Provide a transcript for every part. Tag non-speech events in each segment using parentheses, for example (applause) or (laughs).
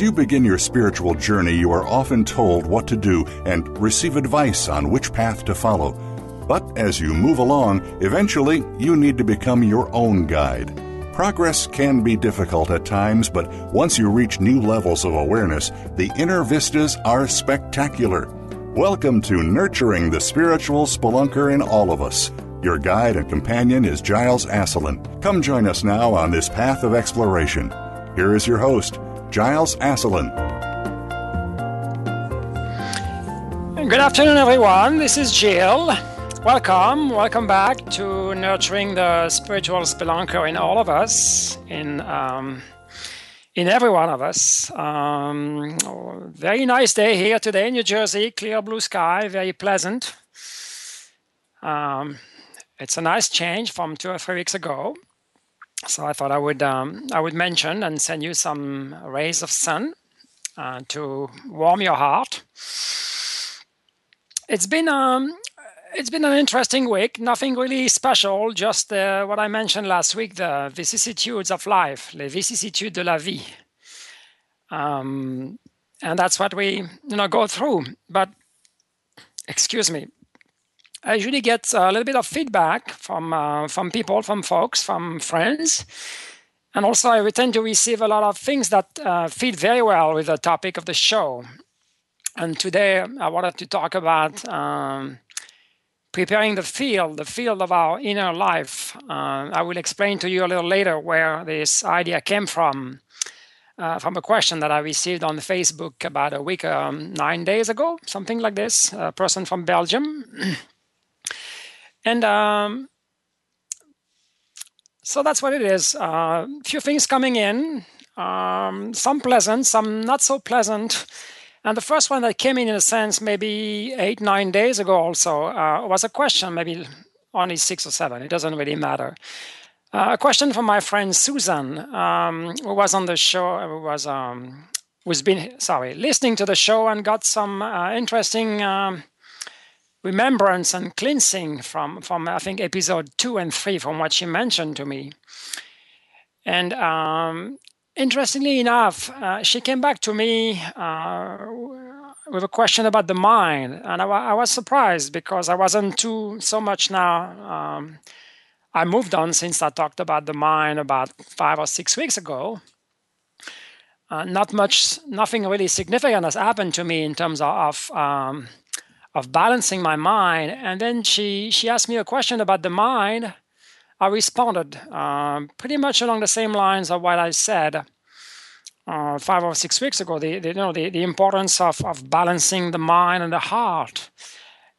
As you begin your spiritual journey, you are often told what to do and receive advice on which path to follow. But as you move along, eventually you need to become your own guide. Progress can be difficult at times, but once you reach new levels of awareness, the inner vistas are spectacular. Welcome to Nurturing the Spiritual Spelunker in All of Us. Your guide and companion is Giles Asselin. Come join us now on this path of exploration. Here is your host, Giles Asselin. Good afternoon, everyone. This is Jill. Welcome, welcome back to nurturing the spiritual spelunker in all of us, in um, in every one of us. Um, very nice day here today in New Jersey. Clear blue sky, very pleasant. Um, it's a nice change from two or three weeks ago. So I thought I would um, I would mention and send you some rays of sun uh, to warm your heart. It's been um, it's been an interesting week. Nothing really special, just uh, what I mentioned last week: the vicissitudes of life, les vicissitudes de la vie. Um, and that's what we you know go through. But excuse me, I usually get a little bit of feedback from uh, from people, from folks, from friends, and also I tend to receive a lot of things that uh, fit very well with the topic of the show. And today I wanted to talk about um, preparing the field, the field of our inner life. Uh, I will explain to you a little later where this idea came from. Uh, from a question that I received on Facebook about a week, um, nine days ago, something like this. A person from Belgium And um, so that's what it is. A uh, few things coming in, um, some pleasant, some not so pleasant. And the first one that came in, in a sense, maybe eight, nine days ago, also uh, was a question, maybe only six or seven. It doesn't really matter. Uh, a question from my friend Susan, um, who was on the show, who was um, was been sorry listening to the show and got some uh, interesting um, remembrance and cleansing from from I think episode two and three from what she mentioned to me. And um, interestingly enough, uh, she came back to me uh, with a question about the mind, and I, I, was surprised because I wasn't too so much now. Um, I moved on since I talked about the mind about five or six weeks ago. Uh, not much, nothing really significant has happened to me in terms of, um, of balancing my mind. And then she she asked me a question about the mind. I responded uh, pretty much along the same lines of what I said uh, five or six weeks ago. The, the you know the, the importance of, of balancing the mind and the heart,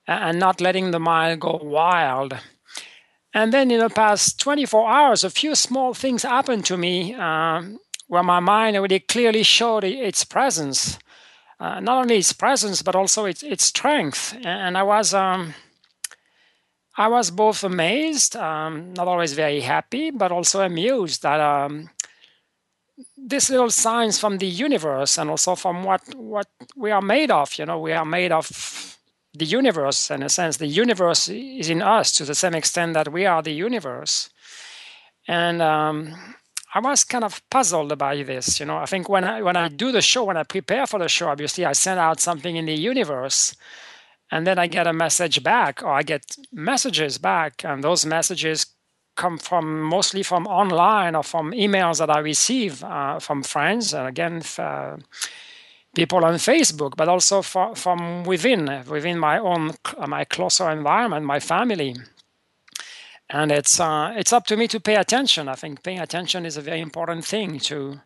and not letting the mind go wild. And then in the past 24 hours, a few small things happened to me uh, where my mind already clearly showed its presence uh, not only its presence but also its its strength. And I was um, I was both amazed, um, not always very happy, but also amused that um, this little signs from the universe and also from what what we are made of. You know, we are made of the universe in a sense. The universe is in us to the same extent that we are the universe. And um, I was kind of puzzled about this. You know, I think when I when I do the show, when I prepare for the show, obviously I send out something in the universe, and then I get a message back, or I get messages back, and those messages come from mostly from online or from emails that I receive uh, from friends, and again. Uh, people on Facebook, but also for, from within, within my own, my closer environment, my family and it's uh, it's up to me to pay attention. I think paying attention is a very important thing to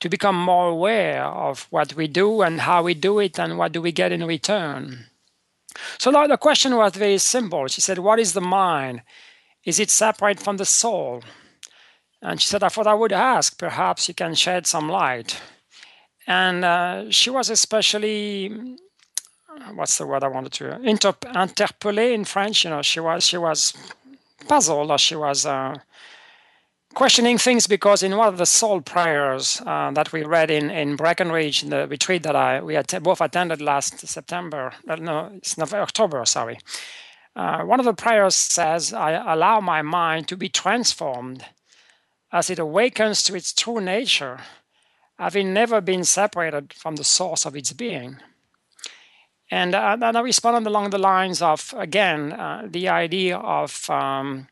to become more aware of what we do and how we do it and what do we get in return. So now the question was very simple. She said, What is the mind? Is it separate from the soul? And she said, I thought I would ask. Perhaps you can shed some light. And uh, she was especially, what's the word I wanted to, inter- interpellée in French. You know, she was she was puzzled or she was uh, questioning things because in one of the soul prayers uh, that we read in, in Breckenridge, in the retreat that I we att- both attended last September, uh, no, it's November, October, sorry. Uh, one of the prayers says, I allow my mind to be transformed as it awakens to its true nature, having never been separated from the source of its being. And, uh, I responded along the lines of, again, uh, the idea of um,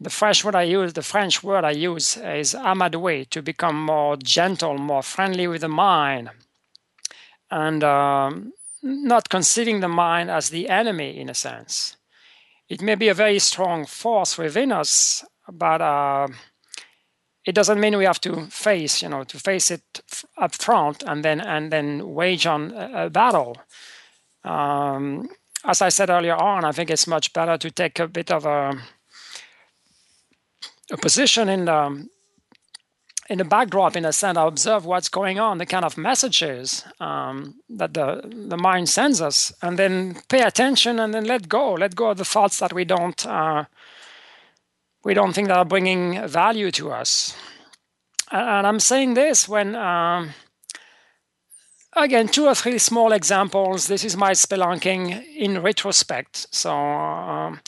the French word I use, the French word I use is amadouer, to become more gentle, more friendly with the mind, and um, not considering the mind as the enemy in a sense. It may be a very strong force within us, but uh, it doesn't mean we have to face, you know, to face it up front and then and then wage on a, battle. Um, as I said earlier on, I think it's much better to take a bit of a a position in the in the backdrop in a sense I observe what's going on the kind of messages um, that the the mind sends us and then pay attention and then let go let go of the thoughts that we don't uh, we don't think that are bringing value to us and i'm saying this when um, again two or three small examples this is my spelunking in retrospect so um,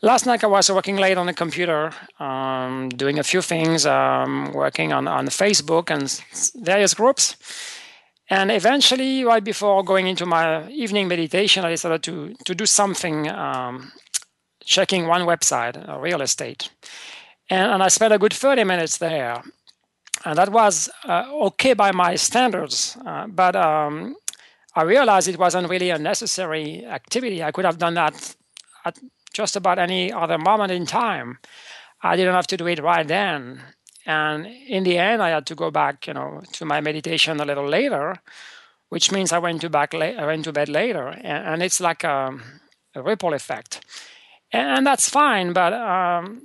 Last night I was working late on the computer, um, doing a few things, um, working on, on Facebook and various groups. And eventually, right before going into my evening meditation, I decided to, to do something, um, checking one website, real estate. And, and, I spent a good 30 minutes there. And that was uh, okay by my standards. Uh, but um, I realized it wasn't really a necessary activity. I could have done that at just about any other moment in time. I didn't have to do it right then. And in the end, I had to go back, you know, to my meditation a little later, which means I went to back, la- I went to bed later, and, and it's like a, a, ripple effect, and, that's fine. But um,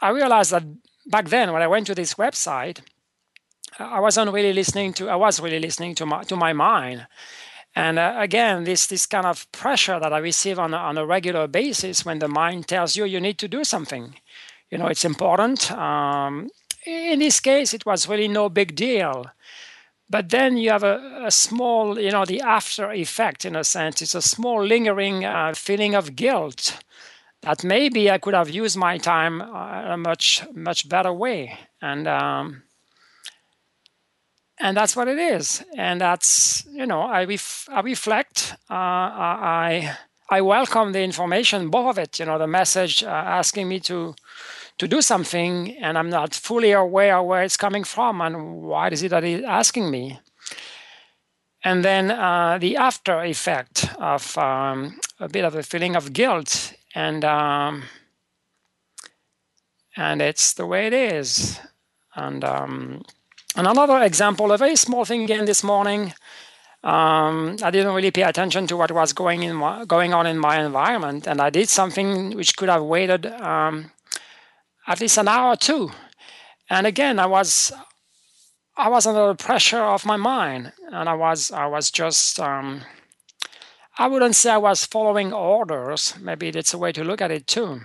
I realized that back then, when I went to this website, I wasn't really listening to. I was really listening to my to my mind, and uh, again, this this kind of pressure that I receive on a, on a regular basis when the mind tells you you need to do something, you know, it's important. Um, in this case, it was really no big deal. But then you have a, a small, you know, the after effect in a sense. It's a small lingering uh, feeling of guilt that maybe I could have used my time uh, a much much better way. And um, and that's what it is and that's you know i, ref- I reflect uh, i i welcome the information both of it you know the message uh, asking me to to do something and i'm not fully aware where it's coming from and why is it that it's asking me and then uh, the after effect of um, a bit of a feeling of guilt and um, and it's the way it is and um, another example, a very small thing again this morning. Um, I didn't really pay attention to what was going in going on in my environment, and I did something which could have waited um, at least an hour or two. And again, I was I was under the pressure of my mind, and I was I was just um, I wouldn't say I was following orders. Maybe that's a way to look at it too.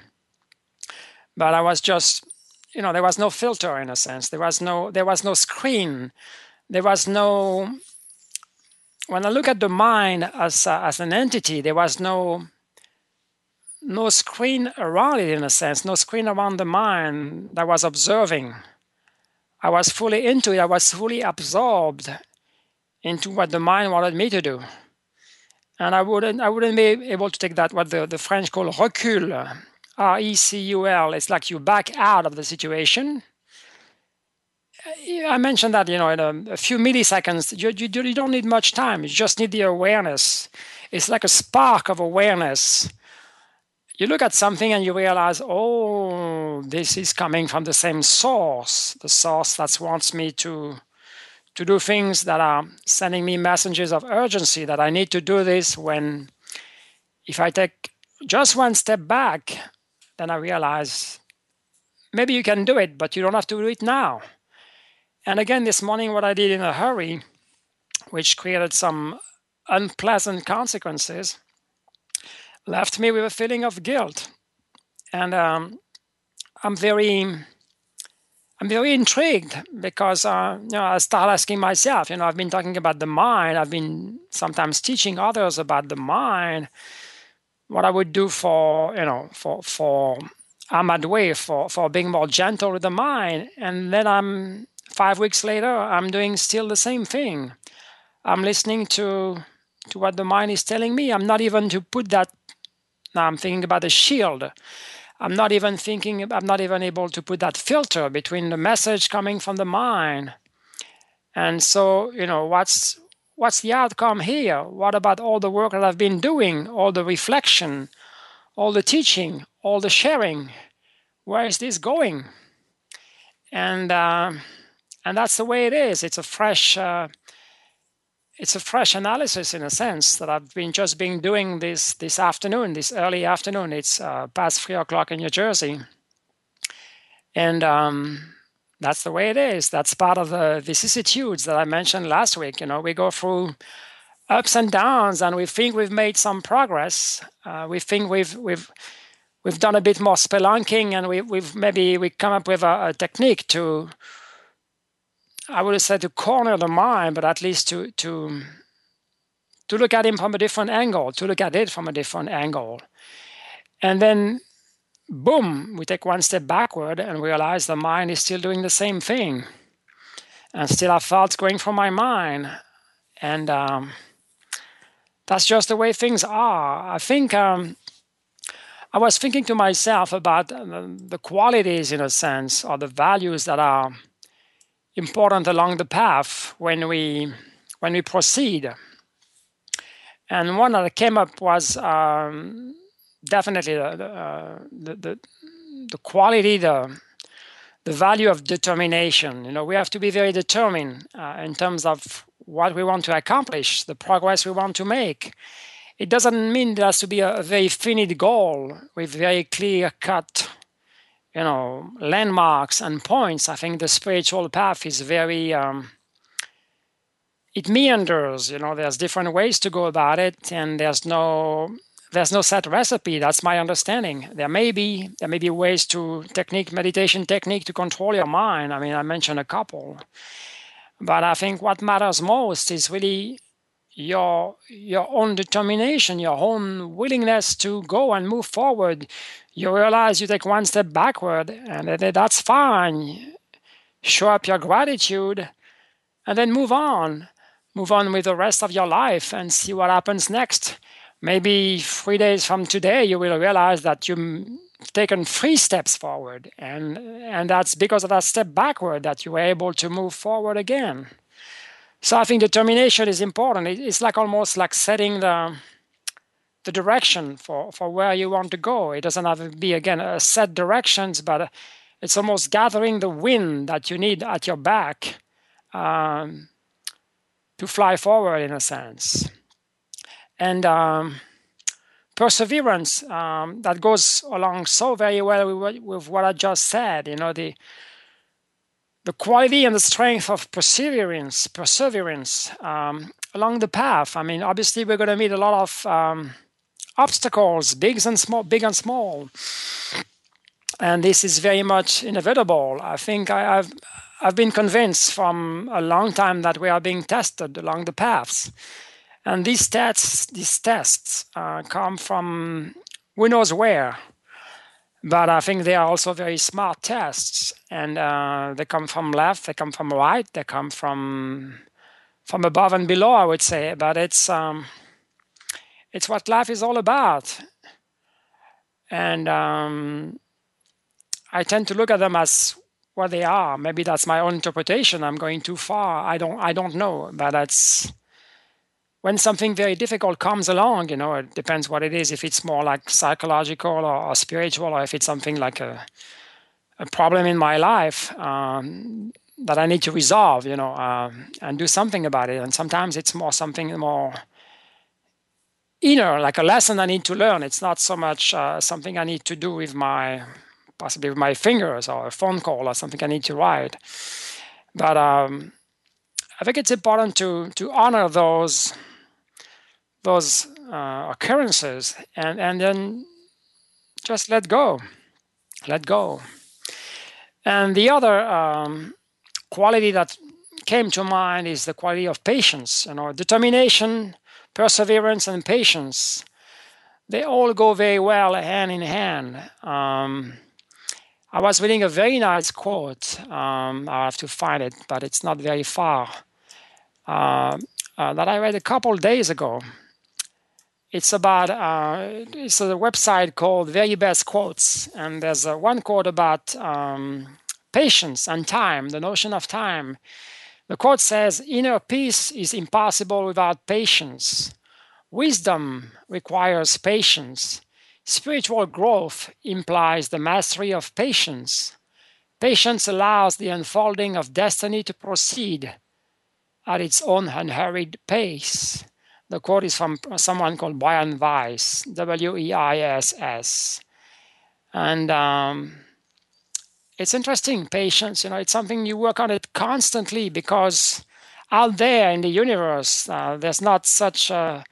But I was just you know there was no filter in a sense there was no there was no screen there was no when i look at the mind as as an entity there was no no screen around it in a sense no screen around the mind that was observing i was fully into it i was fully absorbed into what the mind wanted me to do and i wouldn't i wouldn't be able to take that what the, the french call recul R E C U L. It's like you back out of the situation. I mentioned that you know in a, a few milliseconds. You, you, you don't need much time. You just need the awareness. It's like a spark of awareness. You look at something and you realize, oh, this is coming from the same source, the source that wants me to to do things that are sending me messages of urgency that I need to do this when if I take just one step back, then I realize maybe you can do it, but you don't have to do it now. And again, this morning, what I did in a hurry, which created some unpleasant consequences, left me with a feeling of guilt. And um, I'm very, I'm very intrigued because uh, you know I start asking myself. You know, I've been talking about the mind. I've been sometimes teaching others about the mind. What I would do for you know for for amadouer for for being more gentle with the mind, and then I'm five weeks later I'm doing still the same thing. I'm listening to to what the mind is telling me. I'm not even to put that now I'm thinking about the shield. I'm not even thinking, I'm not even able to put that filter between the message coming from the mind. And so, you know, what's what's the outcome here? What about all the work that I've been doing, all the reflection, all the teaching, all the sharing? Where is this going? And uh, and that's the way it is. It's a fresh uh, it's a fresh analysis in a sense that I've been just been doing this this afternoon, this early afternoon. It's uh, past three o'clock in New Jersey, and um, that's the way it is. That's part of the vicissitudes that I mentioned last week. You know, we go through ups and downs, and we think we've made some progress. Uh, we think we've we've we've done a bit more spelunking, and we, we've maybe we come up with a, a technique to I would have said to corner the mind, but at least to to to look at him from a different angle, to look at it from a different angle. And then boom, we take one step backward and realize the mind is still doing the same thing. And still have thoughts going from my mind. And um, that's just the way things are. I think um, I was thinking to myself about the qualities, in a sense, or the values that are important along the path when we when we proceed. And one that came up was um, definitely the the, uh, the, the the quality the the value of determination. You know, we have to be very determined uh, in terms of what we want to accomplish, the progress we want to make. It doesn't mean there has to be a, a very finite goal with very clear cut you know landmarks and points i think the spiritual path is very um, it meanders you know there's different ways to go about it and there's no there's no set recipe that's my understanding. There may be there may be ways to technique meditation technique to control your mind. I mean i mentioned a couple. But i think what matters most is really your your own determination your own willingness to go and move forward you realize you take one step backward and that's fine. Show up your gratitude and then move on. Move on with the rest of your life and see what happens next. Maybe three days from today you will realize that you've taken three steps forward and and that's because of that step backward that you were able to move forward again. So i think determination is important. It's like almost like setting the the direction for, for where you want to go. It doesn't have to be, again, a set directions, but it's almost gathering the wind that you need at your back um, to fly forward, in a sense. And um, perseverance, um, that goes along so very well with, with what I just said. You know, the the quality and the strength of perseverance, perseverance um, along the path. I mean, obviously, we're going to meet a lot of um, obstacles, big and small, big and small. And this is very much inevitable. I think I, have I've been convinced from a long time that we are being tested along the paths, and these tests, these tests, uh, come from who knows where. But I think they are also very smart tests, and uh, they come from left, they come from right, they come from from above and below. I would say, but it's um, it's what life is all about. And um, I tend to look at them as what they are. Maybe that's my own interpretation. I'm going too far. I don't. I don't know. But that's when something very difficult comes along, you know, it depends what it is. If it's more like psychological or, or spiritual, or if it's something like a a problem in my life um, that I need to resolve, you know, uh, and do something about it. And sometimes it's more something more inner, like a lesson I need to learn. It's not so much uh, something I need to do with my possibly with my fingers or a phone call or something I need to write. But um, I think it's important to to honor those those uh, occurrences and and then just let go, let go. And the other um, quality that came to mind is the quality of patience. You know, determination, perseverance, and patience. They all go very well hand in hand. Um, I was reading a very nice quote. Um, I have to find it, but it's not very far. Uh, uh, that I read a couple days ago. It's about uh, it's a website called Very Best Quotes, and there's one quote about um, patience and time, the notion of time. The quote says, "Inner peace is impossible without patience. Wisdom requires patience. Spiritual growth implies the mastery of patience. Patience allows the unfolding of destiny to proceed at its own unhurried pace." The quote is from someone called Brian Weiss, W E I S S. And um, it's interesting, patience, you know, it's something you work on it constantly because out there in the universe, uh, there's not such a,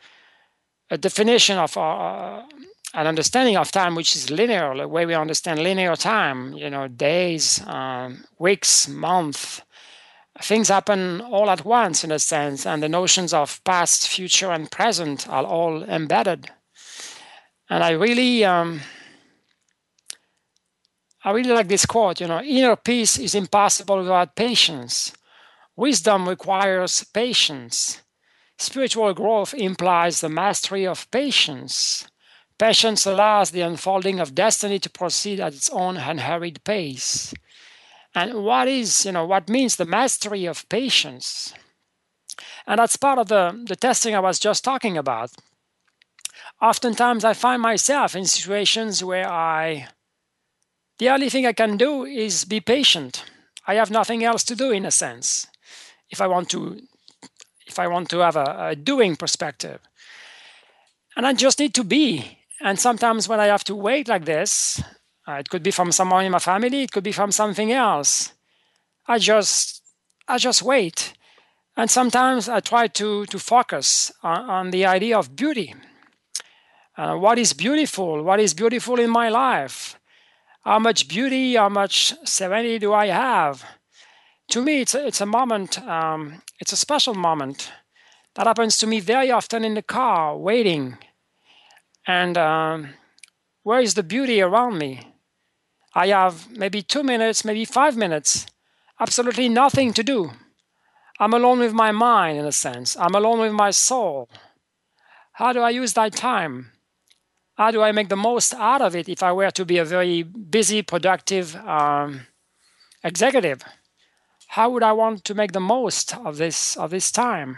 a definition of uh, an understanding of time which is linear, the way we understand linear time, you know, days, um, weeks, months things happen all at once in a sense, and the notions of past, future, and present are all embedded. And I really, um, I really like this quote. You know, inner peace is impossible without patience. Wisdom requires patience. Spiritual growth implies the mastery of patience. Patience allows the unfolding of destiny to proceed at its own unhurried pace. And what is, you know, what means the mastery of patience? And that's part of the, the testing I was just talking about. Oftentimes I find myself in situations where I, the only thing I can do is be patient. I have nothing else to do in a sense. If I want to, if I want to have a, a doing perspective. And I just need to be. And sometimes when I have to wait like this, uh, it could be from someone in my family. It could be from something else. I just, I just wait, and sometimes I try to to focus on, on the idea of beauty. Uh, what is beautiful? What is beautiful in my life? How much beauty? How much serenity do I have? To me, it's a, it's a moment. Um, it's a special moment that happens to me very often in the car, waiting. And um, where is the beauty around me? I have maybe two minutes, maybe five minutes, absolutely nothing to do. I'm alone with my mind, in a sense. I'm alone with my soul. How do I use that time? How do I make the most out of it if I were to be a very busy, productive um, executive? How would I want to make the most of this of this time?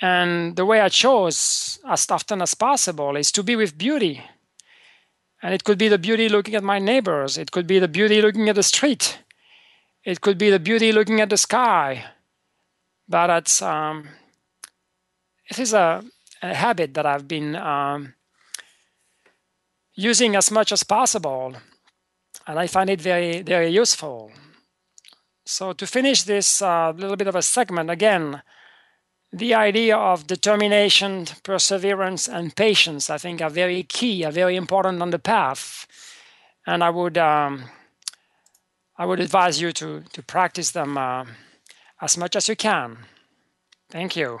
And the way I chose, as often as possible, is to be with beauty and it could be the beauty looking at my neighbors. It could be the beauty looking at the street. It could be the beauty looking at the sky. But it's, um, it is a, a habit that I've been um, using as much as possible. And I find it very, very useful. So, to finish this uh, little bit of a segment, again, the idea of determination, perseverance, and patience, I think, are very key, are very important on the path. And I would, um, I would advise you to, to practice them uh, as much as you can. Thank you.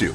you.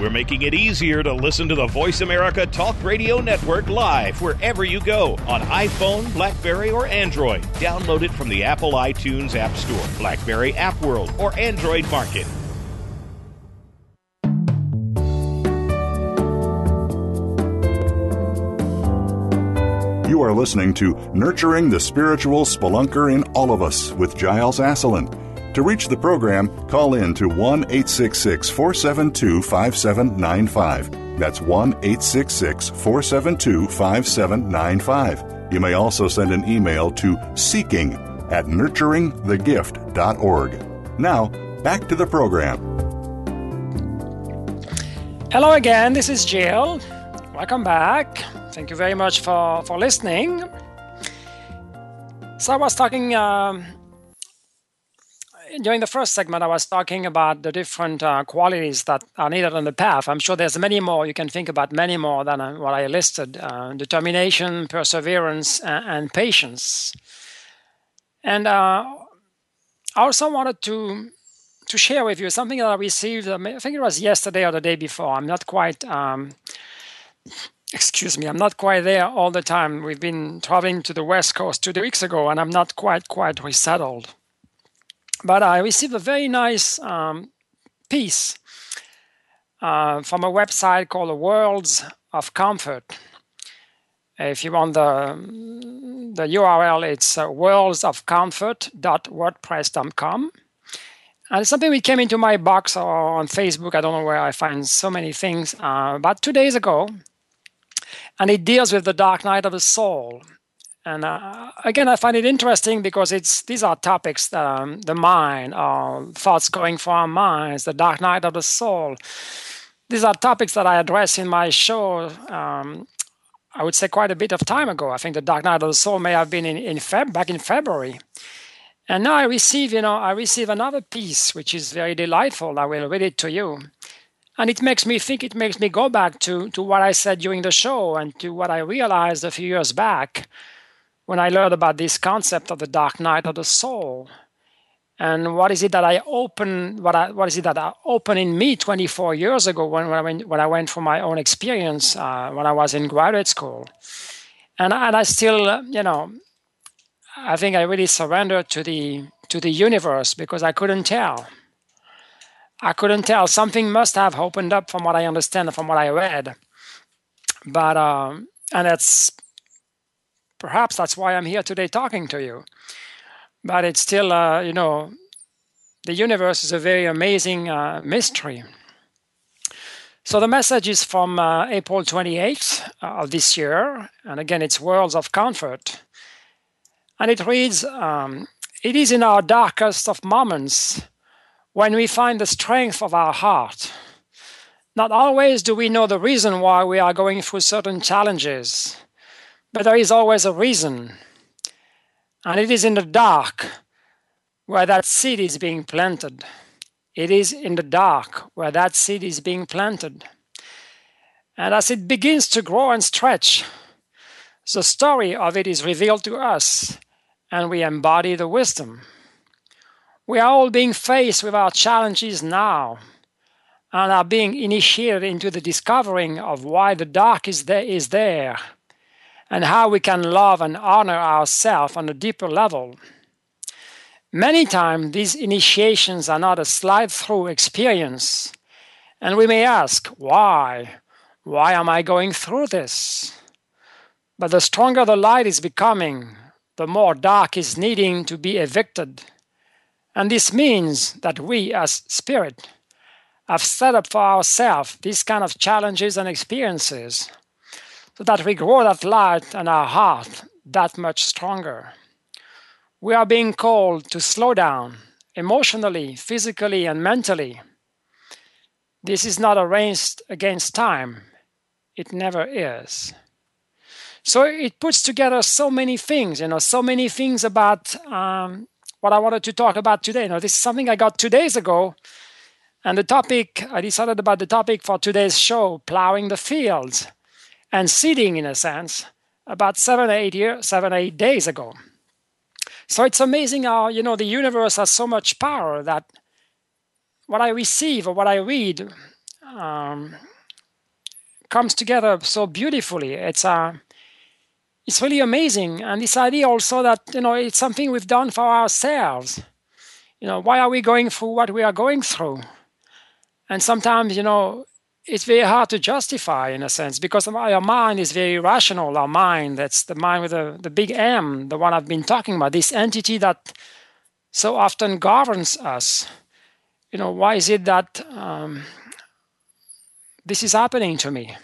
We're making it easier to listen to the Voice America Talk Radio Network live wherever you go on iPhone, Blackberry, or Android. Download it from the Apple iTunes App Store, Blackberry App World, or Android Market. You are listening to Nurturing the Spiritual Spelunker in All of Us with Giles Asselin. To reach the program, call in to 1 866 472 5795. That's 1 866 472 5795. You may also send an email to seeking at nurturingthegift.org. Now, back to the program. Hello again, this is Jill. Welcome back. Thank you very much for, for listening. So, I was talking. Um, during the first segment, I was talking about the different uh, qualities that are needed on the path. I'm sure there's many more. You can think about many more than uh, what I listed: uh, determination, perseverance, and, and patience. And uh, I also wanted to to share with you something that I received. Um, I think it was yesterday or the day before. I'm not quite. Um, excuse me, I'm not quite there all the time. We've been traveling to the West Coast two weeks ago, and I'm not quite quite resettled but I received a very nice um, piece uh, from a website called Worlds of Comfort. If you want the the URL, it's uh, worldsofcomfort.wordpress.com. And something that came into my box or on Facebook. I don't know where I find so many things. Uh, about two days ago, and it deals with the dark night of the soul. And uh, again, I find it interesting because it's these are topics that um, the mind, uh, thoughts going for our minds, the dark night of the soul. These are topics that I address in my show. Um, I would say quite a bit of time ago. I think the dark night of the soul may have been in, in Feb, back in February. And now I receive, you know, I receive another piece which is very delightful. I will read it to you. And it makes me think, it makes me go back to, to what I said during the show and to what I realized a few years back when I learned about this concept of the dark night of the soul. And what is it that I open? What I, what is it that I open in me 24 years ago when, when I went when I went for my own experience uh, when I was in graduate school, and and I still you know, I think I really surrendered to the to the universe because I couldn't tell. I couldn't tell. Something must have opened up from what I understand, from what I read. But um, and that's perhaps that's why I'm here today talking to you. But it's still, uh, you know, the universe is a very amazing uh, mystery. So the message is from uh, April 28th uh, of this year, and again, it's Worlds of Comfort. And it reads um, It is in our darkest of moments when we find the strength of our heart. Not always do we know the reason why we are going through certain challenges. But there is always a reason. And it is in the dark where that seed is being planted. It is in the dark where that seed is being planted. And as it begins to grow and stretch, the story of it is revealed to us, and we embody the wisdom. We are all being faced with our challenges now and are being initiated into the discovering of why the dark is there, is there and how we can love and honor ourselves on a deeper level. Many times, these initiations are not a slide through experience. And we may ask, why? Why am I going through this? But the stronger the light is becoming, the more dark is needing to be evicted. And this means that we, as spirit, have set up for ourselves these kind of challenges and experiences so that we grow that light in our heart that much stronger. We are being called to slow down emotionally, physically, and mentally. This is not a race against time, it never is. So it puts together so many things, you know, so many things about um, what I wanted to talk about today. You know, this is something I got two days ago, and the topic I decided about the topic for today's show: plowing the fields and seeding, in a sense, about seven, eight years, seven, eight days ago. So it's amazing how you know the universe has so much power that what I receive or what I read um, comes together so beautifully. It's uh, it's really amazing, and this idea also that you know it's something we've done for ourselves. You know, why are we going through what we are going through? And sometimes, you know, it's very hard to justify in a sense because our mind is very rational. Our mind, that's the mind with the, the big M, the one I've been talking about, this entity that so often governs us. You know, why is it that um, this is happening to me?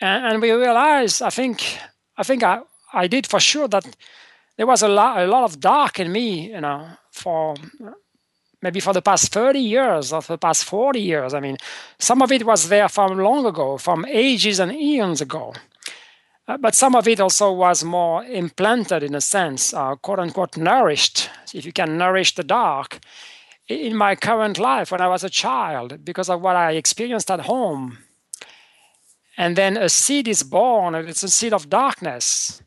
And, and, we realize, I think, I think I, I did for sure that there was a lot, a lot of dark in me, you know, for maybe for the past 30 years or the past 40 years. I mean, some of it was there from long ago, from ages and eons ago. Uh, but some of it also was more implanted in a sense, uh, quote unquote, nourished, if you can nourish the dark, in my current life when I was a child because of what I experienced at home. And then a seed is born, and it's a seed of darkness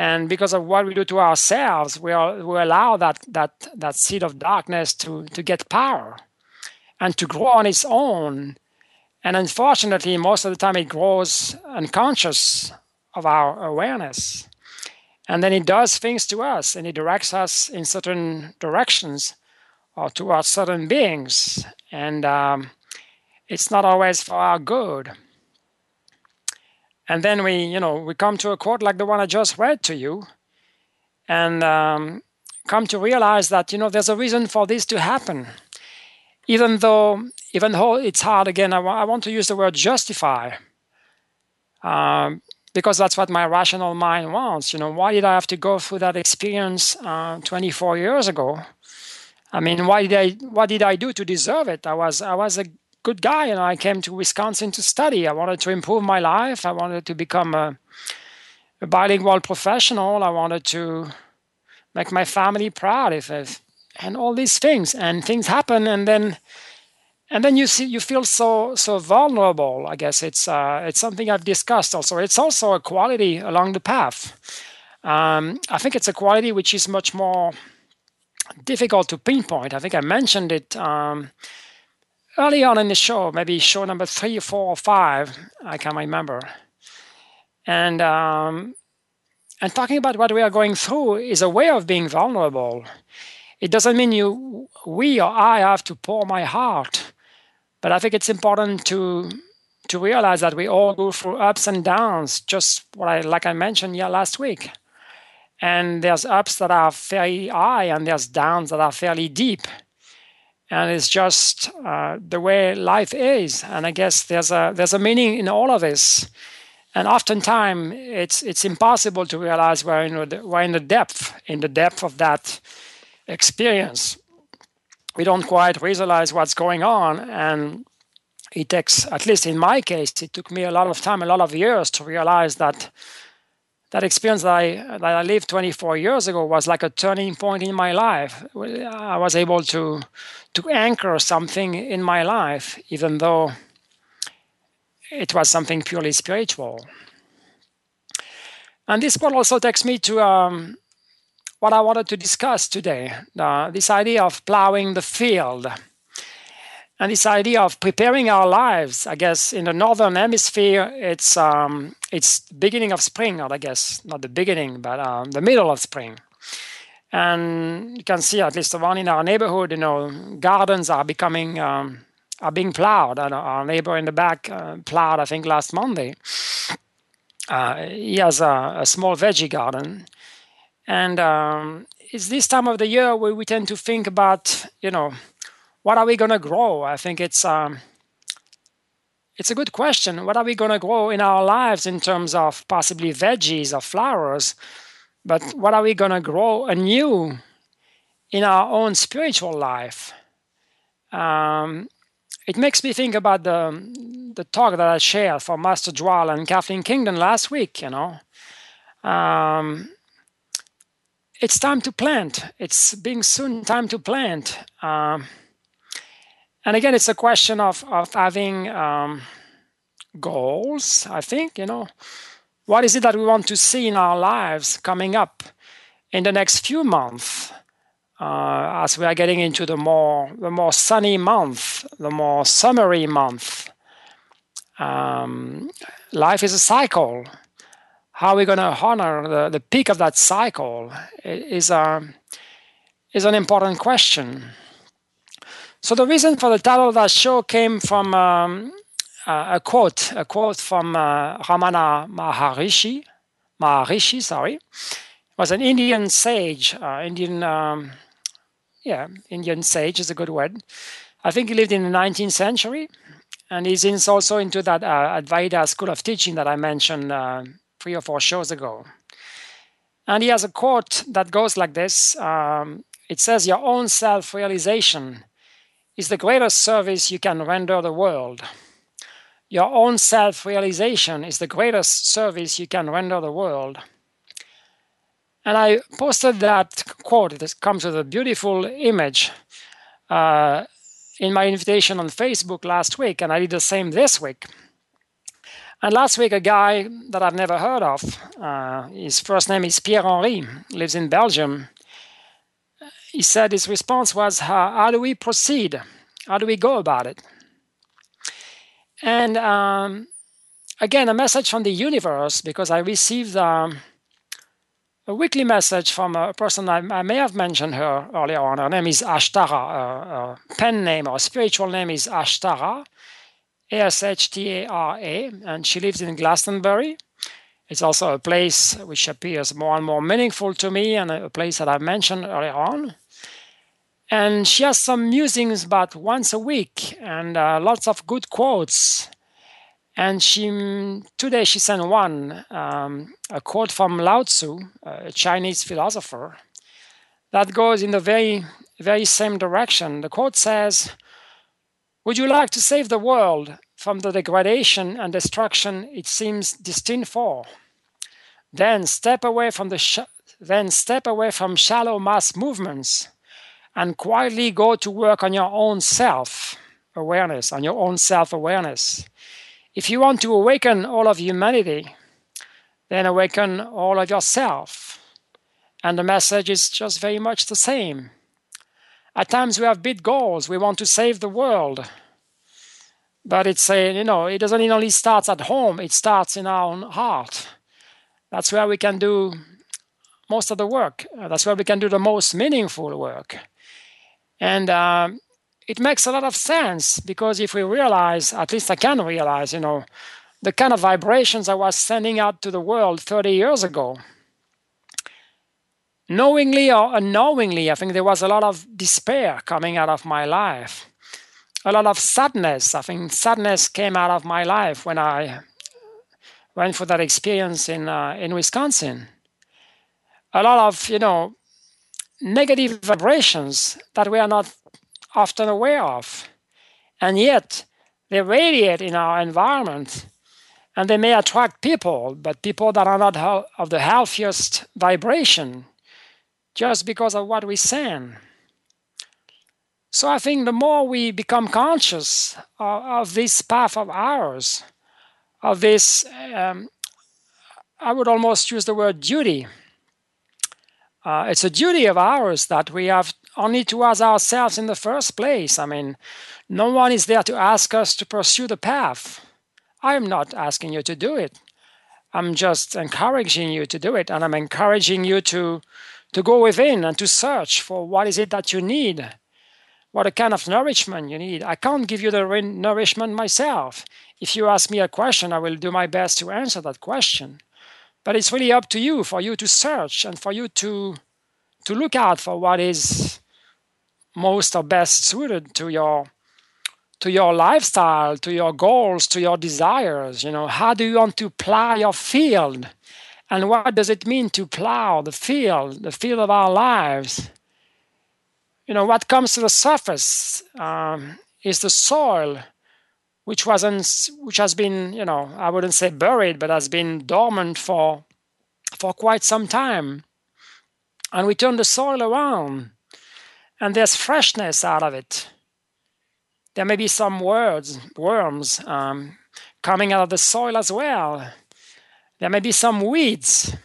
and because of what we do to ourselves we, are, we allow that, that, that seed of darkness to, to get power and to grow on its own. And unfortunately most of the time it grows unconscious of our awareness. And then it does things to us and it directs us in certain directions or towards certain beings. And um, it's not always for our good and then we you know we come to a quote like the one i just read to you and um, come to realize that you know there's a reason for this to happen. Even though even though it's hard again i, I want to use the word justify um, because that's what my rational mind wants. You know why did i have to go through that experience uh, 24 years ago? I mean why did i what did i do to deserve it? I was i was a good guy and I came to Wisconsin to study. I wanted to improve my life. I wanted to become a, a bilingual professional. I wanted to make my family proud if, if and all these things and things happen and then and then you see you feel so so vulnerable i guess it's uh, it's something i've discussed also it's also a quality along the path um, i think it's a quality which is much more difficult to pinpoint i think i mentioned it um, early on in the show, maybe show number three, four, or five, I can't remember. And um, and talking about what we are going through is a way of being vulnerable. It doesn't mean you, we or I have to pour my heart, but I think it's important to to realize that we all go through ups and downs. Just what I like I mentioned yeah last week, and there's ups that are fairly high, and there's downs that are fairly deep and it's just uh, the way life is. And I guess there's a there's a meaning in all of this. And oftentimes it's it's impossible to realize we're in the, we're in the depth in the depth of that experience. We don't quite realize what's going on, and it takes, at least in my case, it took me a lot of time, a lot of years to realize that that experience that I that I lived 24 years ago was like a turning point in my life. I was able to to anchor something in my life, even though it was something purely spiritual. And this part also takes me to um, what I wanted to discuss today: uh, this idea of plowing the field and this idea of preparing our lives i guess in the northern hemisphere it's um, it's beginning of spring or i guess not the beginning but um, the middle of spring And you can see, at least the one in our neighborhood, you know, gardens are becoming um, are being plowed. And our neighbor in the back uh, plowed, I think, last Monday. Uh, he has a, a, small veggie garden, and um, it's this time of the year where we tend to think about, you know, what are we going to grow? I think it's um, it's a good question. What are we going to grow in our lives in terms of possibly veggies or flowers? But what are we going to grow anew in our own spiritual life? Um, it makes me think about the the talk that I shared for Master Dwal and Kathleen Kingdon last week. You know, um, it's time to plant. It's being soon time to plant. Um, and again, it's a question of of having um, goals. I think you know what is it that we want to see in our lives coming up in the next few months uh, as we are getting into the more the more sunny month, the more summery month. Um, life is a cycle. How are we going to honor the, the peak of that cycle is a is an important question. So the reason for the title of that show came from um, a quote, a quote from uh, Ramana Maharishi, Maharishi, sorry, was an Indian sage, uh, Indian um, yeah, Indian sage is a good word. I think he lived in the 19th century, and he's also into that uh, Advaita school of teaching that I mentioned uh, three or four shows ago. And he has a quote that goes like this um, It says, Your own self realization is the greatest service you can render the world. Your own self realization is the greatest service you can render the world. And I posted that quote. It comes with a beautiful image uh, in my invitation on Facebook last week, and I did the same this week. And last week, a guy that I've never heard of, uh, his first name is Pierre Henri, lives in Belgium. He said his response was, how, how do we proceed? How do we go about it? And um, again, a message from the universe because I received um, a weekly message from a person I, I, may have mentioned her earlier on. Her name is Ashtara. Uh, pen name or spiritual name is Ashtara, A S H T A R A, and she lives in Glastonbury. It's also a place which appears more and more meaningful to me, and a place that I mentioned earlier on. And she has some musings about once a week and uh, lots of good quotes and she today she sent one um, a quote from Lao Tzu, a Chinese philosopher, that goes in the very very same direction. The quote says, "Would you like to save the world from the degradation and destruction it seems destined for? Then step away from the sh- then step away from shallow mass movements." And quietly go to work on your own self awareness, on your own self awareness if you want to awaken all of humanity, then awaken all of yourself. And the message is just very much the same. At times we have big goals, we want to save the world. But it's a, you know, it doesn't only start at home, it starts in our own heart. That's where we can do most of the work. That's where we can do the most meaningful work. And um, it makes a lot of sense because if we realize, at least I can realize, you know, the kind of vibrations I was sending out to the world 30 years ago, knowingly or unknowingly, I think there was a lot of despair coming out of my life, a lot of sadness. I think sadness came out of my life when I went for that experience in uh, in Wisconsin. A lot of you know negative vibrations that we are not often aware of. And yet, they radiate in our environment and they may attract people, but people that are not of the healthiest vibration just because of what we send. So I think the more we become conscious of, of this path of ours, of this, um, I would almost use the word duty. Uh, it's a duty of ours that we have only to us ourselves in the first place. I mean, no one is there to ask us to pursue the path. I'm not asking you to do it. I'm just encouraging you to do it, and I'm encouraging you to to go within and to search for what is it that you need, what kind of nourishment you need. I can't give you the nourishment myself. If you ask me a question, I will do my best to answer that question. But it's really up to you, for you to search and for you to to look out for what is most or best suited to your to your lifestyle, to your goals, to your desires. You know, how do you want to plow your field? And what does it mean to plow the field, the field of our lives? You know, what comes to the surface um, is the soil, which wasn't, which has been, you know, I wouldn't say buried, but has been dormant for, for quite some time. And we turn the soil around, and there's freshness out of it there may be some words, worms um, coming out of the soil as well. There may be some weeds.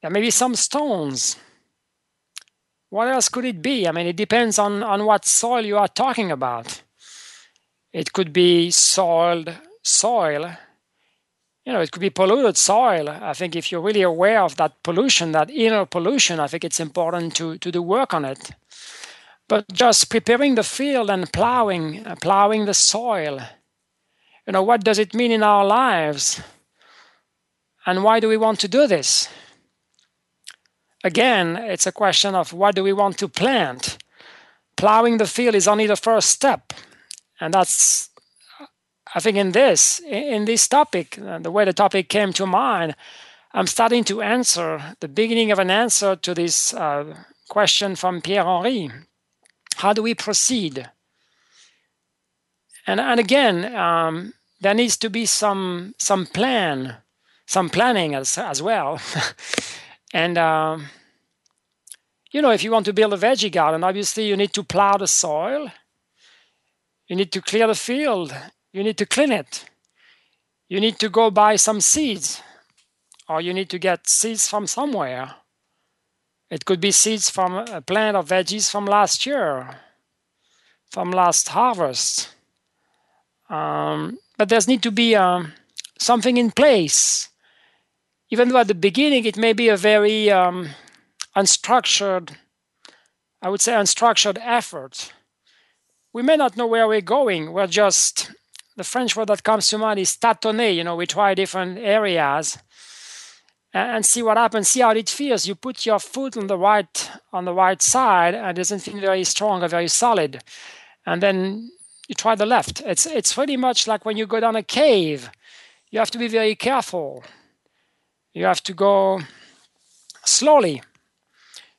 There may be some stones. What else could it be? I mean, it depends on, on what soil you are talking about. It could be soiled soil. You know, it could be polluted soil. I think if you're really aware of that pollution, that inner pollution, I think it's important to, to do work on it but just preparing the field and plowing, plowing the soil. You know, what does it mean in our lives? And why do we want to do this? Again, it's a question of what do we want to plant? Plowing the field is only the first step. And that's, I think, in this, in this topic, uh, the way the topic came to mind, I'm starting to answer the beginning of an answer to this uh, question from Pierre henri How do we proceed? And, and again, um, there needs to be some some plan, some planning as as well. (laughs) and um, you know, if you want to build a veggie garden, obviously you need to plow the soil. You need to clear the field. You need to clean it. You need to go buy some seeds, or you need to get seeds from somewhere. It could be seeds from a plant of veggies from last year, from last harvest. Um, but there's need to be um, something in place. Even though at the beginning it may be a very um, unstructured, I would say unstructured effort. We may not know where we're going. We're just, the French word that comes to mind is tâtonner. You know, we try different areas and see what happens. See how it feels. You put your foot on the right on the right side, and it doesn't feel very strong or very solid. And then you try the left. It's it's pretty much like when you go down a cave. You have to be very careful. You have to go slowly.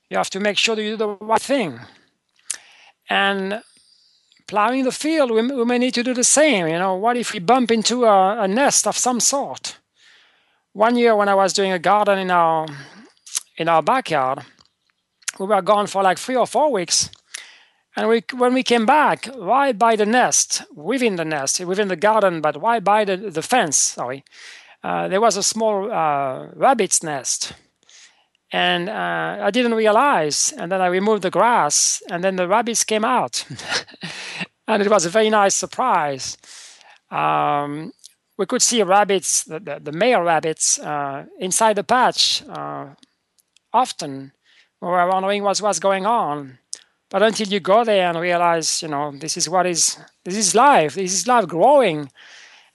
You have to make sure that you do the right thing. And plowing the field, we, we may need to do the same. You know, what if we bump into a, a nest of some sort? one year when I was doing a garden in our in our backyard, we were gone for like three or four weeks. And we, when we came back, right by the nest, within the nest, within the garden, but right by the, the fence, sorry, uh, there was a small uh, rabbit's nest. And uh, I didn't realize. And then I removed the grass, and then the rabbits came out. (laughs) and it was a very nice surprise. Um, we could see rabbits, the, the, the male rabbits, uh, inside the patch uh, often. We were wondering what was going on. But until you go there and realize, you know, this is what is this is life. This is life growing,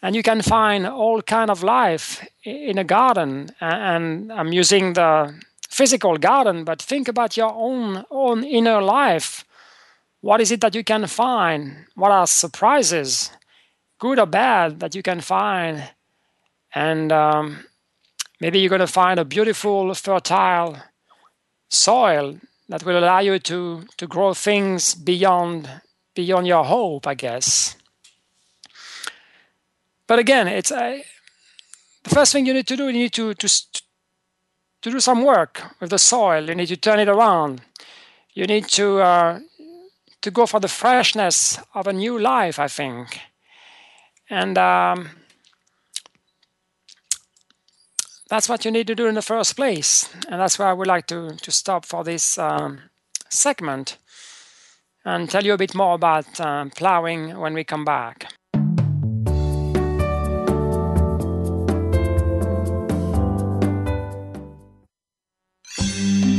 and you can find all kind of life in a garden. And I'm using the physical garden, but think about your own own inner life. What is it that you can find? What are surprises? good or bad, that you can find. And um, maybe you're going to find a beautiful, fertile soil that will allow you to, to grow things beyond, beyond your hope, I guess. But again, it's a, the first thing you need to do, you need to, to, to do some work with the soil. You need to turn it around. You need to, uh, to go for the freshness of a new life, I think. And um, that's what you need to do in the first place. And that's where I would like to, to stop for this um, segment and tell you a bit more about uh, plowing when we come back.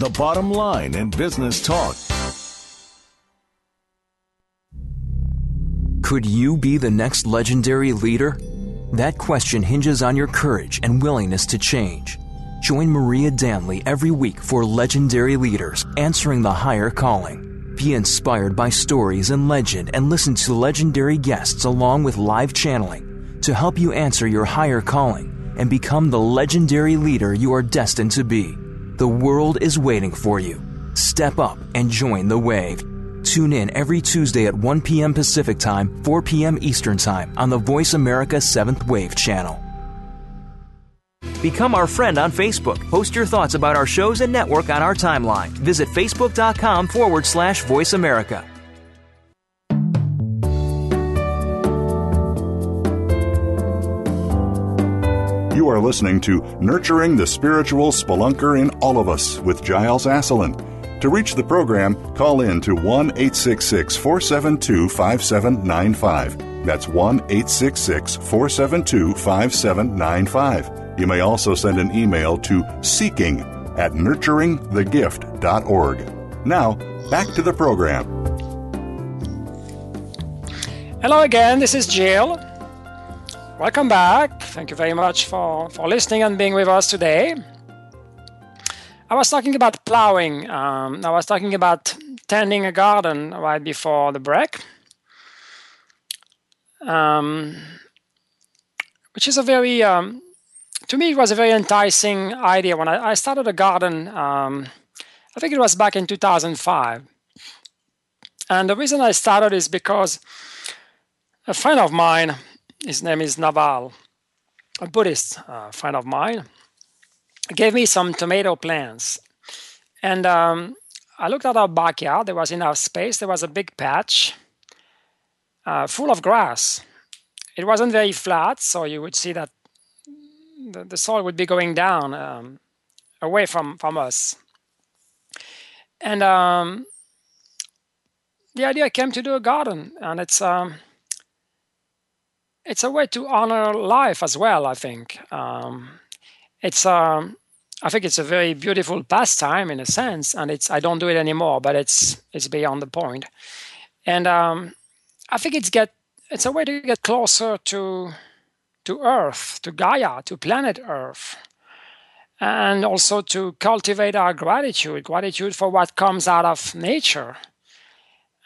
the bottom line in business talk. Could you be the next legendary leader? That question hinges on your courage and willingness to change. Join Maria Danley every week for Legendary Leaders Answering the Higher Calling. Be inspired by stories and legend and listen to legendary guests along with live channeling to help you answer your higher calling and become the legendary leader you are destined to be. The world is waiting for you. Step up and join the wave. Tune in every Tuesday at 1 p.m. Pacific Time, 4 p.m. Eastern Time on the Voice America 7th Wave channel. Become our friend on Facebook. Post your thoughts about our shows and network on our timeline. Visit facebook.com forward slash voice America. You are listening to Nurturing the Spiritual Spelunker in All of Us with Giles Asselin. To reach the program, call in to 1 866 472 5795. That's 1 866 472 5795. You may also send an email to seeking at nurturingthegift.org. Now, back to the program. Hello again, this is Jill. Welcome back. Thank you very much for, for listening and being with us today. I was talking about plowing. Um, I was talking about tending a garden right before the break, um, which is a very, um, to me, it was a very enticing idea when I, I started a garden. Um, I think it was back in 2005. And the reason I started is because a friend of mine his name is Naval, a Buddhist uh, friend of mine, gave me some tomato plants. And um, I looked at our backyard. There was enough space. There was a big patch uh, full of grass. It wasn't very flat, so you would see that the, the soil would be going down um, away from, from us. And um, the idea came to do a garden, and it's um, it's a way to honor life as well. I think um, it's um, I think it's a very beautiful pastime in a sense, and it's I don't do it anymore, but it's it's beyond the point. And um, I think it's get it's a way to get closer to to Earth, to Gaia, to planet Earth, and also to cultivate our gratitude, gratitude for what comes out of nature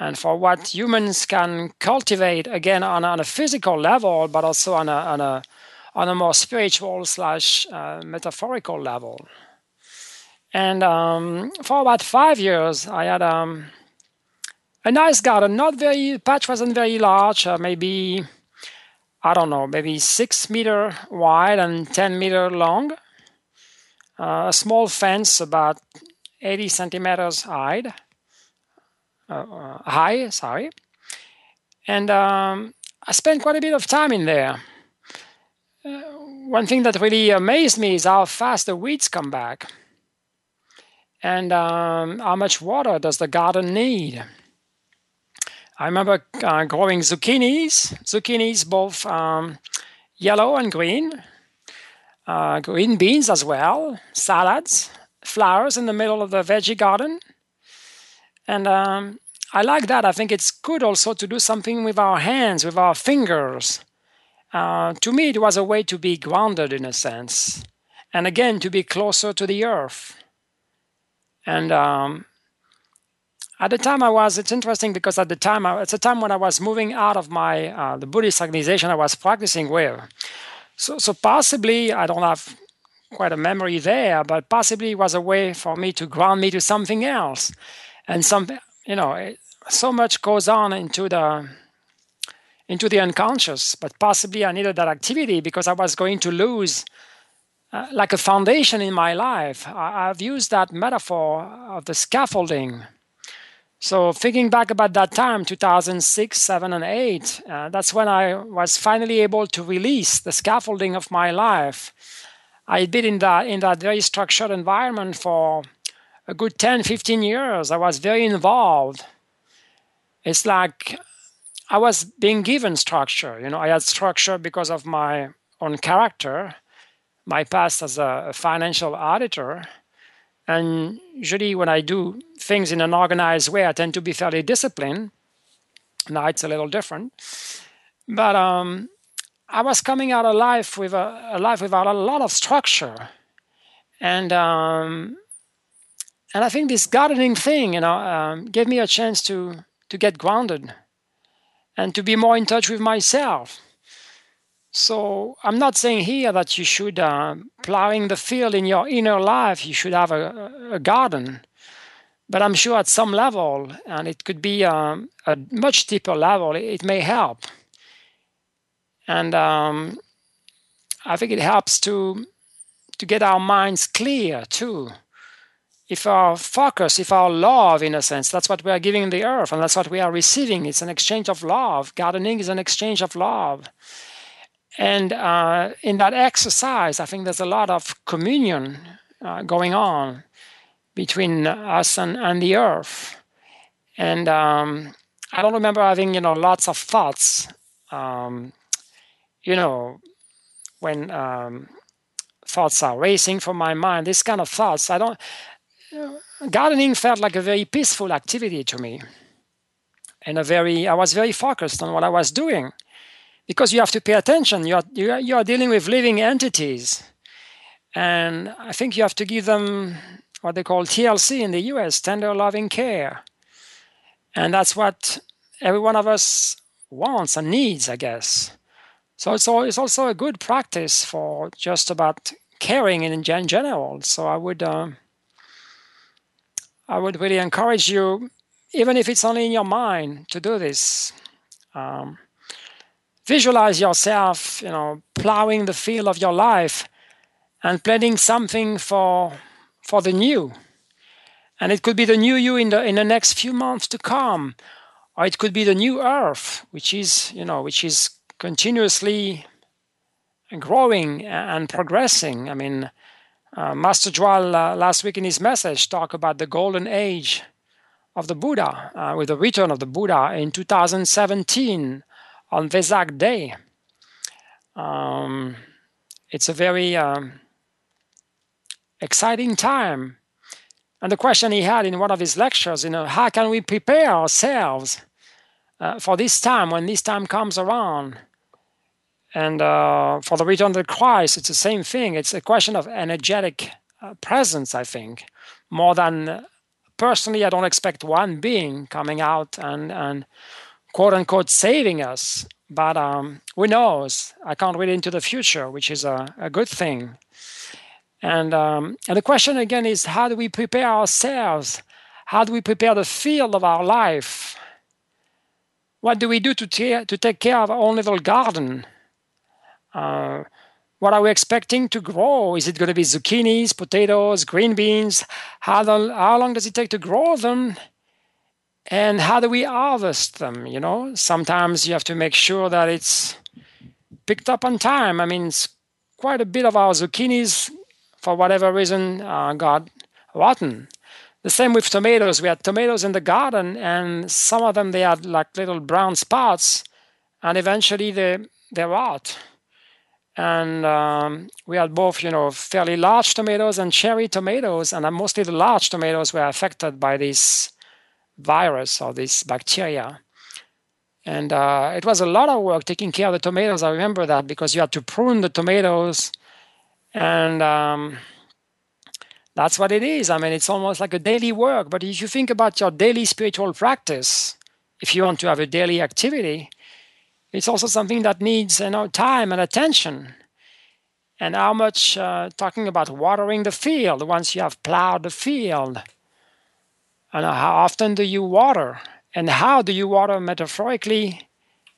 and for what humans can cultivate again on, on a physical level, but also on a on a on a more spiritual slash uh, metaphorical level. And um, for about five years, I had um, a nice garden. Not very patch wasn't very large, uh, maybe I don't know, maybe six meter wide and ten meter long. Uh, a small fence about 80 centimeters high uh, uh, high, sorry. And um, I spent quite a bit of time in there. Uh, one thing that really amazed me is how fast the weeds come back. And um, how much water does the garden need? I remember uh, growing zucchinis, zucchinis both um, yellow and green, uh, green beans as well, salads, flowers in the middle of the veggie garden, and um, I like that. I think it's good also to do something with our hands, with our fingers. Uh, to me, it was a way to be grounded in a sense, and again to be closer to the earth. And um, at the time, I was. It's interesting because at the time, it's a time when I was moving out of my uh, the Buddhist organization I was practicing with. So, so possibly I don't have quite a memory there, but possibly it was a way for me to ground me to something else. And some, you know, it, so much goes on into the into the unconscious, but possibly I needed that activity because I was going to lose uh, like a foundation in my life. I, I've used that metaphor of the scaffolding. So thinking back about that time, 2006, 7, and 8, uh, that's when I was finally able to release the scaffolding of my life. I'd been in that, in that very structured environment for a good 10, 15 years. I was very involved. It's like I was being given structure. You know, I had structure because of my own character, my past as a, financial auditor. And usually, when I do things in an organized way, I tend to be fairly disciplined. Now it's a little different, but um, I was coming out of life with a, a life without a lot of structure, and um, and I think this gardening thing, you know, um, gave me a chance to to get grounded and to be more in touch with myself. So I'm not saying here that you should uh, plowing the field in your inner life. You should have a, a garden, but I'm sure at some level, and it could be um, a much deeper level, it, may help. And um, I think it helps to to get our minds clear too if our focus, if our love, in a sense, that's what we are giving the earth and that's what we are receiving. It's an exchange of love. Gardening is an exchange of love. And uh, in that exercise, I think there's a lot of communion uh, going on between us and, and the earth. And um, I don't remember having, you know, lots of thoughts, um, you know, when um, thoughts are racing from my mind, these kind of thoughts. I don't, gardening felt like a very peaceful activity to me and a very i was very focused on what i was doing. Because you have to pay attention. You are, you are, you are dealing with living entities. And i think you have to give them what they call tlc in the us tender loving care. And that's what every one of us wants and needs i guess. So it's, all, it's also a good practice for just about caring in, in general. So i would uh, I would really encourage you, even if it's only in your mind, to do this. Um, visualize yourself, you know, plowing the field of your life and planning something for for the new. And it could be the new you in the in the next few months to come, or it could be the new earth, which is you know which is continuously growing and progressing. I mean, uh, Master Djwhal uh, last week in his message talked about the golden age of the Buddha, uh, with the return of the Buddha in 2017 on Vesak Day. Um, it's a very um, exciting time. And the question he had in one of his lectures, you know, how can we prepare ourselves uh, for this time when this time comes around? And uh, for the return of Christ, it's the same thing. It's a question of energetic uh, presence, I think, more than uh, personally. I don't expect one being coming out and and quote unquote saving us, but um, who knows? I can't read into the future, which is a, a good thing. And um, and the question again is, how do we prepare ourselves? How do we prepare the field of our life? What do we do to, ta- to take care of our own little garden? Uh, what are we expecting to grow? Is it going to be zucchinis, potatoes, green beans? How, the, how long does it take to grow them? And how do we harvest them? You know, sometimes you have to make sure that it's picked up on time. I mean, quite a bit of our zucchinis, for whatever reason, uh, got rotten. The same with tomatoes. We had tomatoes in the garden, and some of them they had like little brown spots, and eventually they they rot and um, we had both, you know, fairly large tomatoes and cherry tomatoes, and mostly the large tomatoes were affected by this virus or this bacteria. And uh, it was a lot of work taking care of the tomatoes. I remember that because you had to prune the tomatoes, and um, that's what it is. I mean, it's almost like a daily work. But if you think about your daily spiritual practice, if you want to have a daily activity, it's also something that needs you know time and attention. And how much uh, talking about watering the field once you have plowed the field and how often do you water? And how do you water metaphorically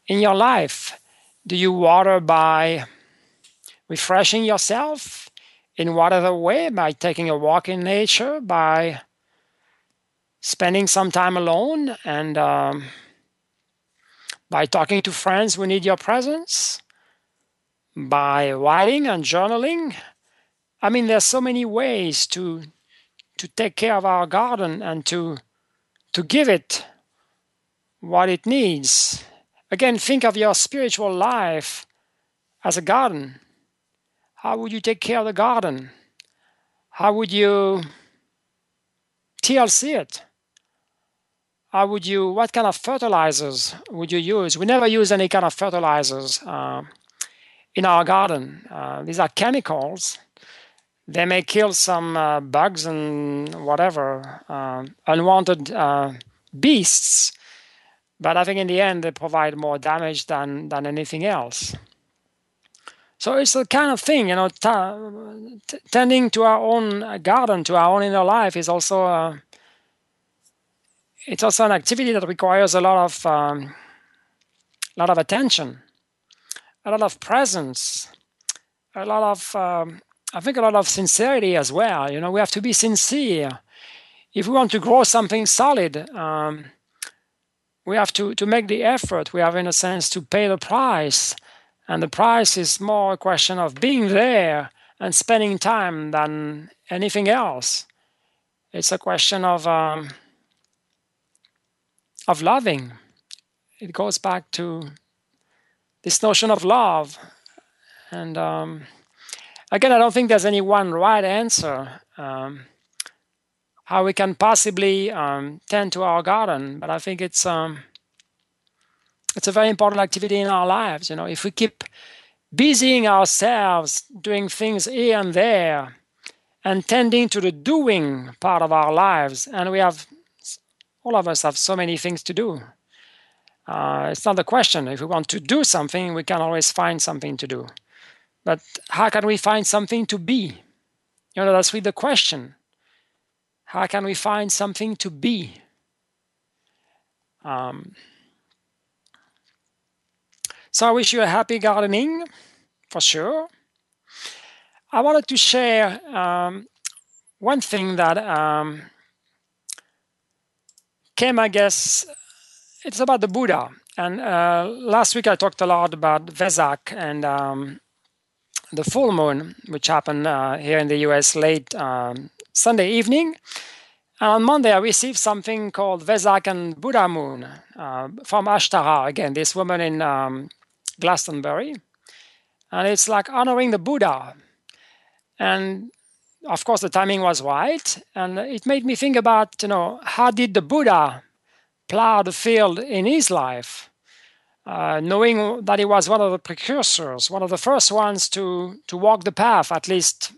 in your life? Do you water by refreshing yourself in whatever way? By taking a walk in nature? By spending some time alone? And um, by talking to friends who need your presence by writing and journaling. I mean, there's so many ways to to take care of our garden and to to give it what it needs. Again, think of your spiritual life as a garden. How would you take care of the garden? How would you TLC it? How would you? What kind of fertilizers would you use? We never use any kind of fertilizers. Uh, in our garden. Uh, these are chemicals. They may kill some uh, bugs and whatever, uh, unwanted uh, beasts, but I think in the end they provide more damage than, than anything else. So it's the kind of thing, you know, t- t- tending to our own garden, to our own inner life is also uh, it's also an activity that requires a lot of um, lot of attention a lot of presence, a lot of, um, I think, a lot of sincerity as well. You know, we have to be sincere. If we want to grow something solid, um, we have to, to make the effort. We have, in a sense, to pay the price. And the price is more a question of being there and spending time than anything else. It's a question of um, of loving. It goes back to this notion of love. And um, again, I don't think there's any one right answer um, how we can possibly um, tend to our garden, but I think it's um, it's a very important activity in our lives. You know, if we keep busying ourselves doing things here and there and tending to the doing part of our lives, and we have all of us have so many things to do uh, it's not a question. If we want to do something, we can always find something to do. But how can we find something to be? You know, that's really the question. How can we find something to be? Um, so I wish you a happy gardening, for sure. I wanted to share um, one thing that um, came, I guess, it's about the Buddha. And uh, last week I talked a lot about Vesak and um, the full moon, which happened uh, here in the US late um, Sunday evening. And on Monday, I received something called Vesak and Buddha Moon uh, from Ashtara, again, this woman in um, Glastonbury. And it's like honoring the Buddha. And of course, the timing was right. And it made me think about, you know, how did the Buddha plow the field in his life, uh, knowing that he was one of the precursors, one of the first ones to, to walk the path, at least.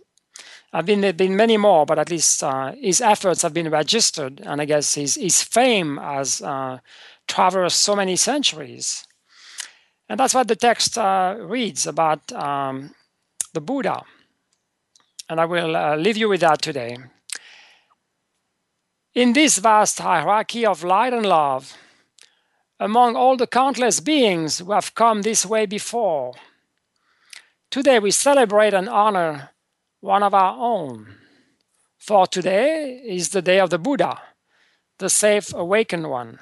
I've been there been many more, but at least uh, his efforts have been registered, and I guess his his fame has uh, traversed so many centuries, and that's what the text uh, reads about um, the Buddha. And I will uh, leave you with that today. In this vast hierarchy of light and love, among all the countless beings who have come this way before, today we celebrate and honor one of our own. For today is the day of the Buddha, the safe awakened one.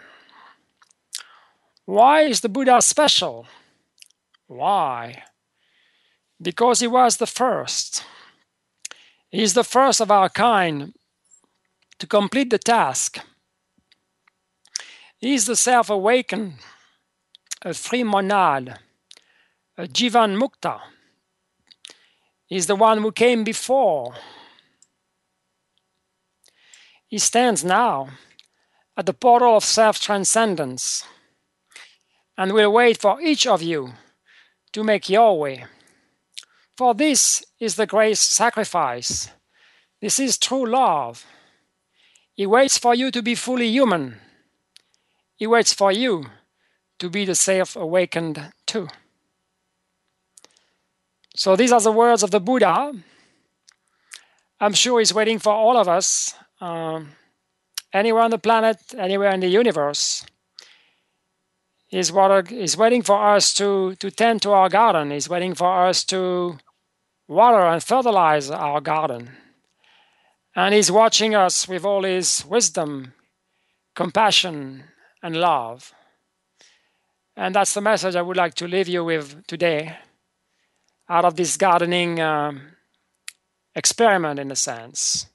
Why is the Buddha special? Why? Because he was the first. He is the first of our kind to complete the task. He is the self awakened, a free monad, a Jivan Mukta. He is the one who came before. He stands now at the portal of self transcendence and will wait for each of you to make your way. For this is the great sacrifice. This is true love. He waits for you to be fully human. He waits for you to be the self awakened too. So these are the words of the Buddha. I'm sure he's waiting for all of us, um, anywhere on the planet, anywhere in the universe. He's, water, he's waiting for us to, to tend to our garden. He's waiting for us to water and fertilize our garden. And He's watching us with all His wisdom, compassion, and love. And that's the message I would like to leave you with today out of this gardening um, experiment, in a sense.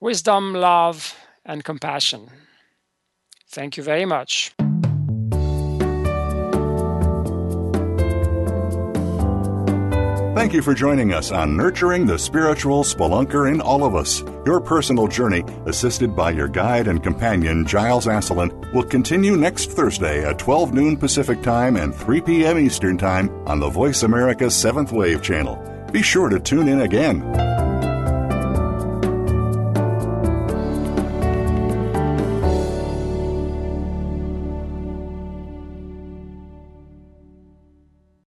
Wisdom, love, and compassion. Thank you very much. Thank you for joining us on Nurturing the Spiritual Spelunker in All of Us. Your personal journey, assisted by your guide and companion, Giles Asselin, will continue next Thursday at 12 noon Pacific Time and 3 p.m. Eastern Time on the Voice America 7th Wave channel. Be sure to tune in again.